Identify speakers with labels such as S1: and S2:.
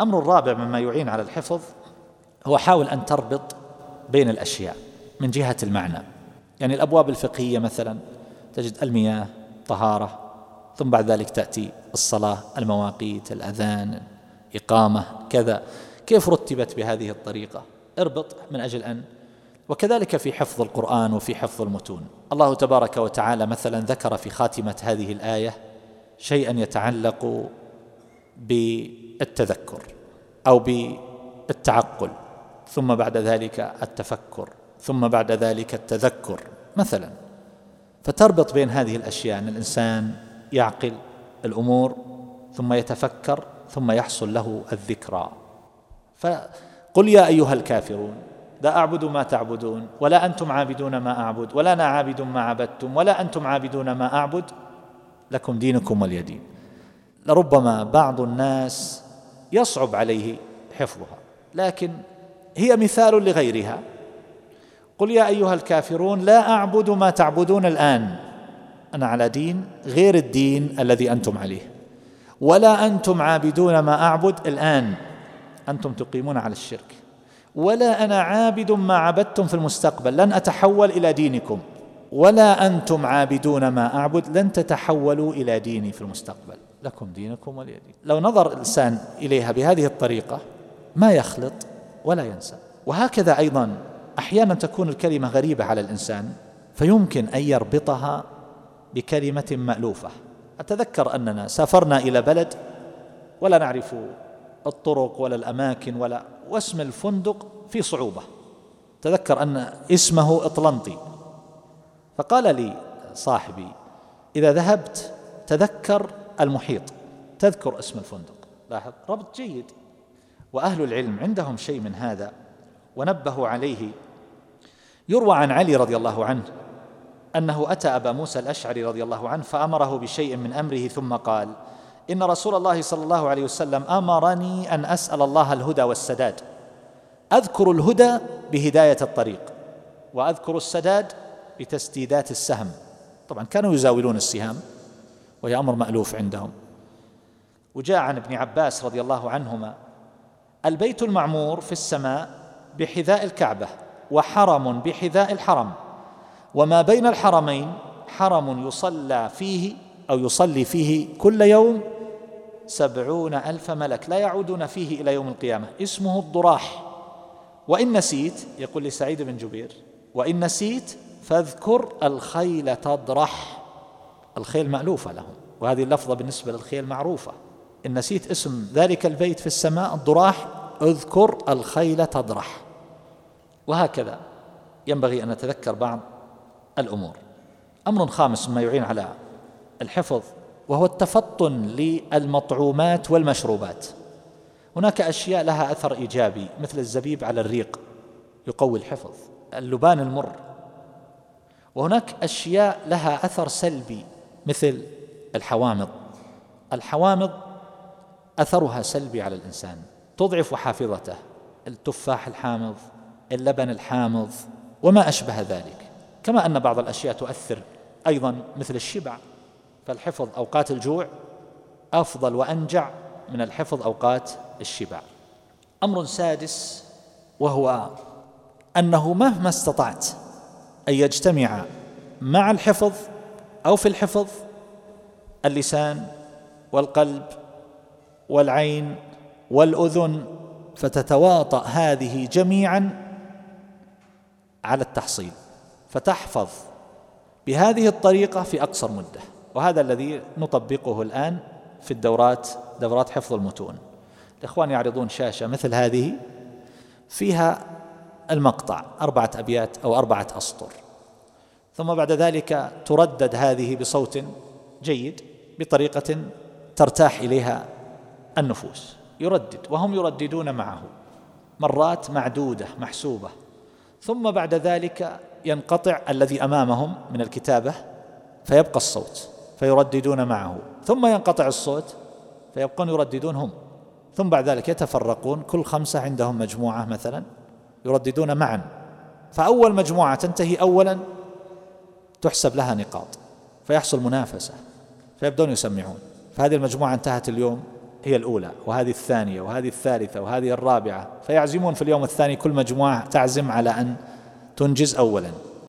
S1: أمر الرابع مما يعين على الحفظ هو حاول أن تربط بين الأشياء من جهة المعنى. يعني الأبواب الفقهية مثلا تجد المياه طهارة ثم بعد ذلك تأتي الصلاة المواقيت الأذان إقامة كذا. كيف رتبت بهذه الطريقة؟ اربط من أجل أن وكذلك في حفظ القرآن وفي حفظ المتون. الله تبارك وتعالى مثلا ذكر في خاتمة هذه الآية شيئا يتعلق بالتذكر أو بالتعقل ثم بعد ذلك التفكر ثم بعد ذلك التذكر مثلا. فتربط بين هذه الأشياء أن الإنسان يعقل الأمور ثم يتفكر ثم يحصل له الذكرى. فقل يا أيها الكافرون لا أعبد ما تعبدون ولا أنتم عابدون ما أعبد ولا أنا عابد ما عبدتم ولا أنتم عابدون ما أعبد لكم دينكم ولي دين لربما بعض الناس يصعب عليه حفظها. لكن هي مثال لغيرها. قل يا أيها الكافرون لا أعبد ما تعبدون الآن. أنا على دين غير الدين الذي أنتم عليه. ولا أنتم عابدون ما أعبد الآن. أنتم تقيمون على الشرك. ولا أنا عابد ما عبدتم في المستقبل. لن أتحول إلى دينكم. ولا أنتم عابدون ما أعبد لن تتحولوا إلى ديني في المستقبل. لكم دينكم ولي دين. لو نظر الإنسان إليها بهذه الطريقة ما يخلط ولا ينسى. وهكذا أيضا أحيانا تكون الكلمة غريبة على الإنسان فيمكن أن يربطها بكلمة مألوفة. أتذكر أننا سافرنا إلى بلد ولا نعرف الطرق ولا الأماكن ولا واسم الفندق في صعوبة. تذكر أن اسمه إطلنطي. فقال لي صاحبي إذا ذهبت تذكر المحيط تذكر اسم الفندق. لاحظ ربط جيد. وأهل العلم عندهم شيء من هذا ونبهوا عليه. يروى عن علي رضي الله عنه أنه أتى أبا موسى الأشعري رضي الله عنه فأمره بشيء من أمره ثم قال إن رسول الله صلى الله عليه وسلم أمرني أن أسأل الله الهدى والسداد. أذكر الهدى بهداية الطريق وأذكر السداد بتسديدات السهم. طبعا كانوا يزاولون السهام وهي أمر مألوف عندهم. وجاء عن ابن عباس رضي الله عنهما البيت المعمور في السماء بحذاء الكعبة وحرم بحذاء الحرم وما بين الحرمين حرم يصلى فيه أو يصلي فيه كل يوم سبعون ألف ملك لا يعودون فيه إلى يوم القيامة. اسمه الضراح. وإن نسيت يقول لسعيد بن جبير وإن نسيت فاذكر الخيل تضرح. الخيل مألوفة لهم وهذه اللفظة بالنسبة للخيل معروفة. إن نسيت اسم ذلك البيت في السماء الضراح اذكر الخيل تضرح. وهكذا ينبغي أن نتذكر بعض الأمور. أمر خامس مما يعين على الحفظ وهو التفطن للمطعومات والمشروبات. هناك أشياء لها أثر إيجابي مثل الزبيب على الريق يقوي الحفظ. اللبان المر وهناك أشياء لها أثر سلبي مثل الحوامض. الحوامض أثرها سلبي على الإنسان تضعف حافظته التفاح الحامض اللبن الحامض وما أشبه ذلك. كما أن بعض الأشياء تؤثر أيضا مثل الشبع. فالحفظ أوقات الجوع أفضل وأنجع من الحفظ أوقات الشبع. أمر سادس وهو أنه مهما استطعت أن يجتمع مع الحفظ أو في الحفظ اللسان والقلب والعين والأذن فتتواطأ هذه جميعا على التحصيل فتحفظ بهذه الطريقة في أقصر مدة. وهذا الذي نطبقه الآن في الدورات دورات حفظ المتون. الإخوان يعرضون شاشة مثل هذه فيها المقطع أربعة أبيات أو أربعة أسطر. ثم بعد ذلك تردد هذه بصوت جيد بطريقة ترتاح إليها النفوس. يردد وهم يرددون معه. مرات معدودة محسوبة. ثم بعد ذلك ينقطع الذي أمامهم من الكتابة فيبقى الصوت فيرددون معه. ثم ينقطع الصوت فيبقون يرددون هم. ثم بعد ذلك يتفرقون. كل خمسة عندهم مجموعة مثلا. يرددون معا. فأول مجموعة تنتهي اولا تحسب لها نقاط فيحصل منافسة فيبدون يسمعون. فهذه المجموعة انتهت اليوم هي الأولى وهذه الثانية وهذه الثالثة وهذه الرابعة. فيعزمون في اليوم الثاني كل مجموعة تعزم على أن تنجز أولا.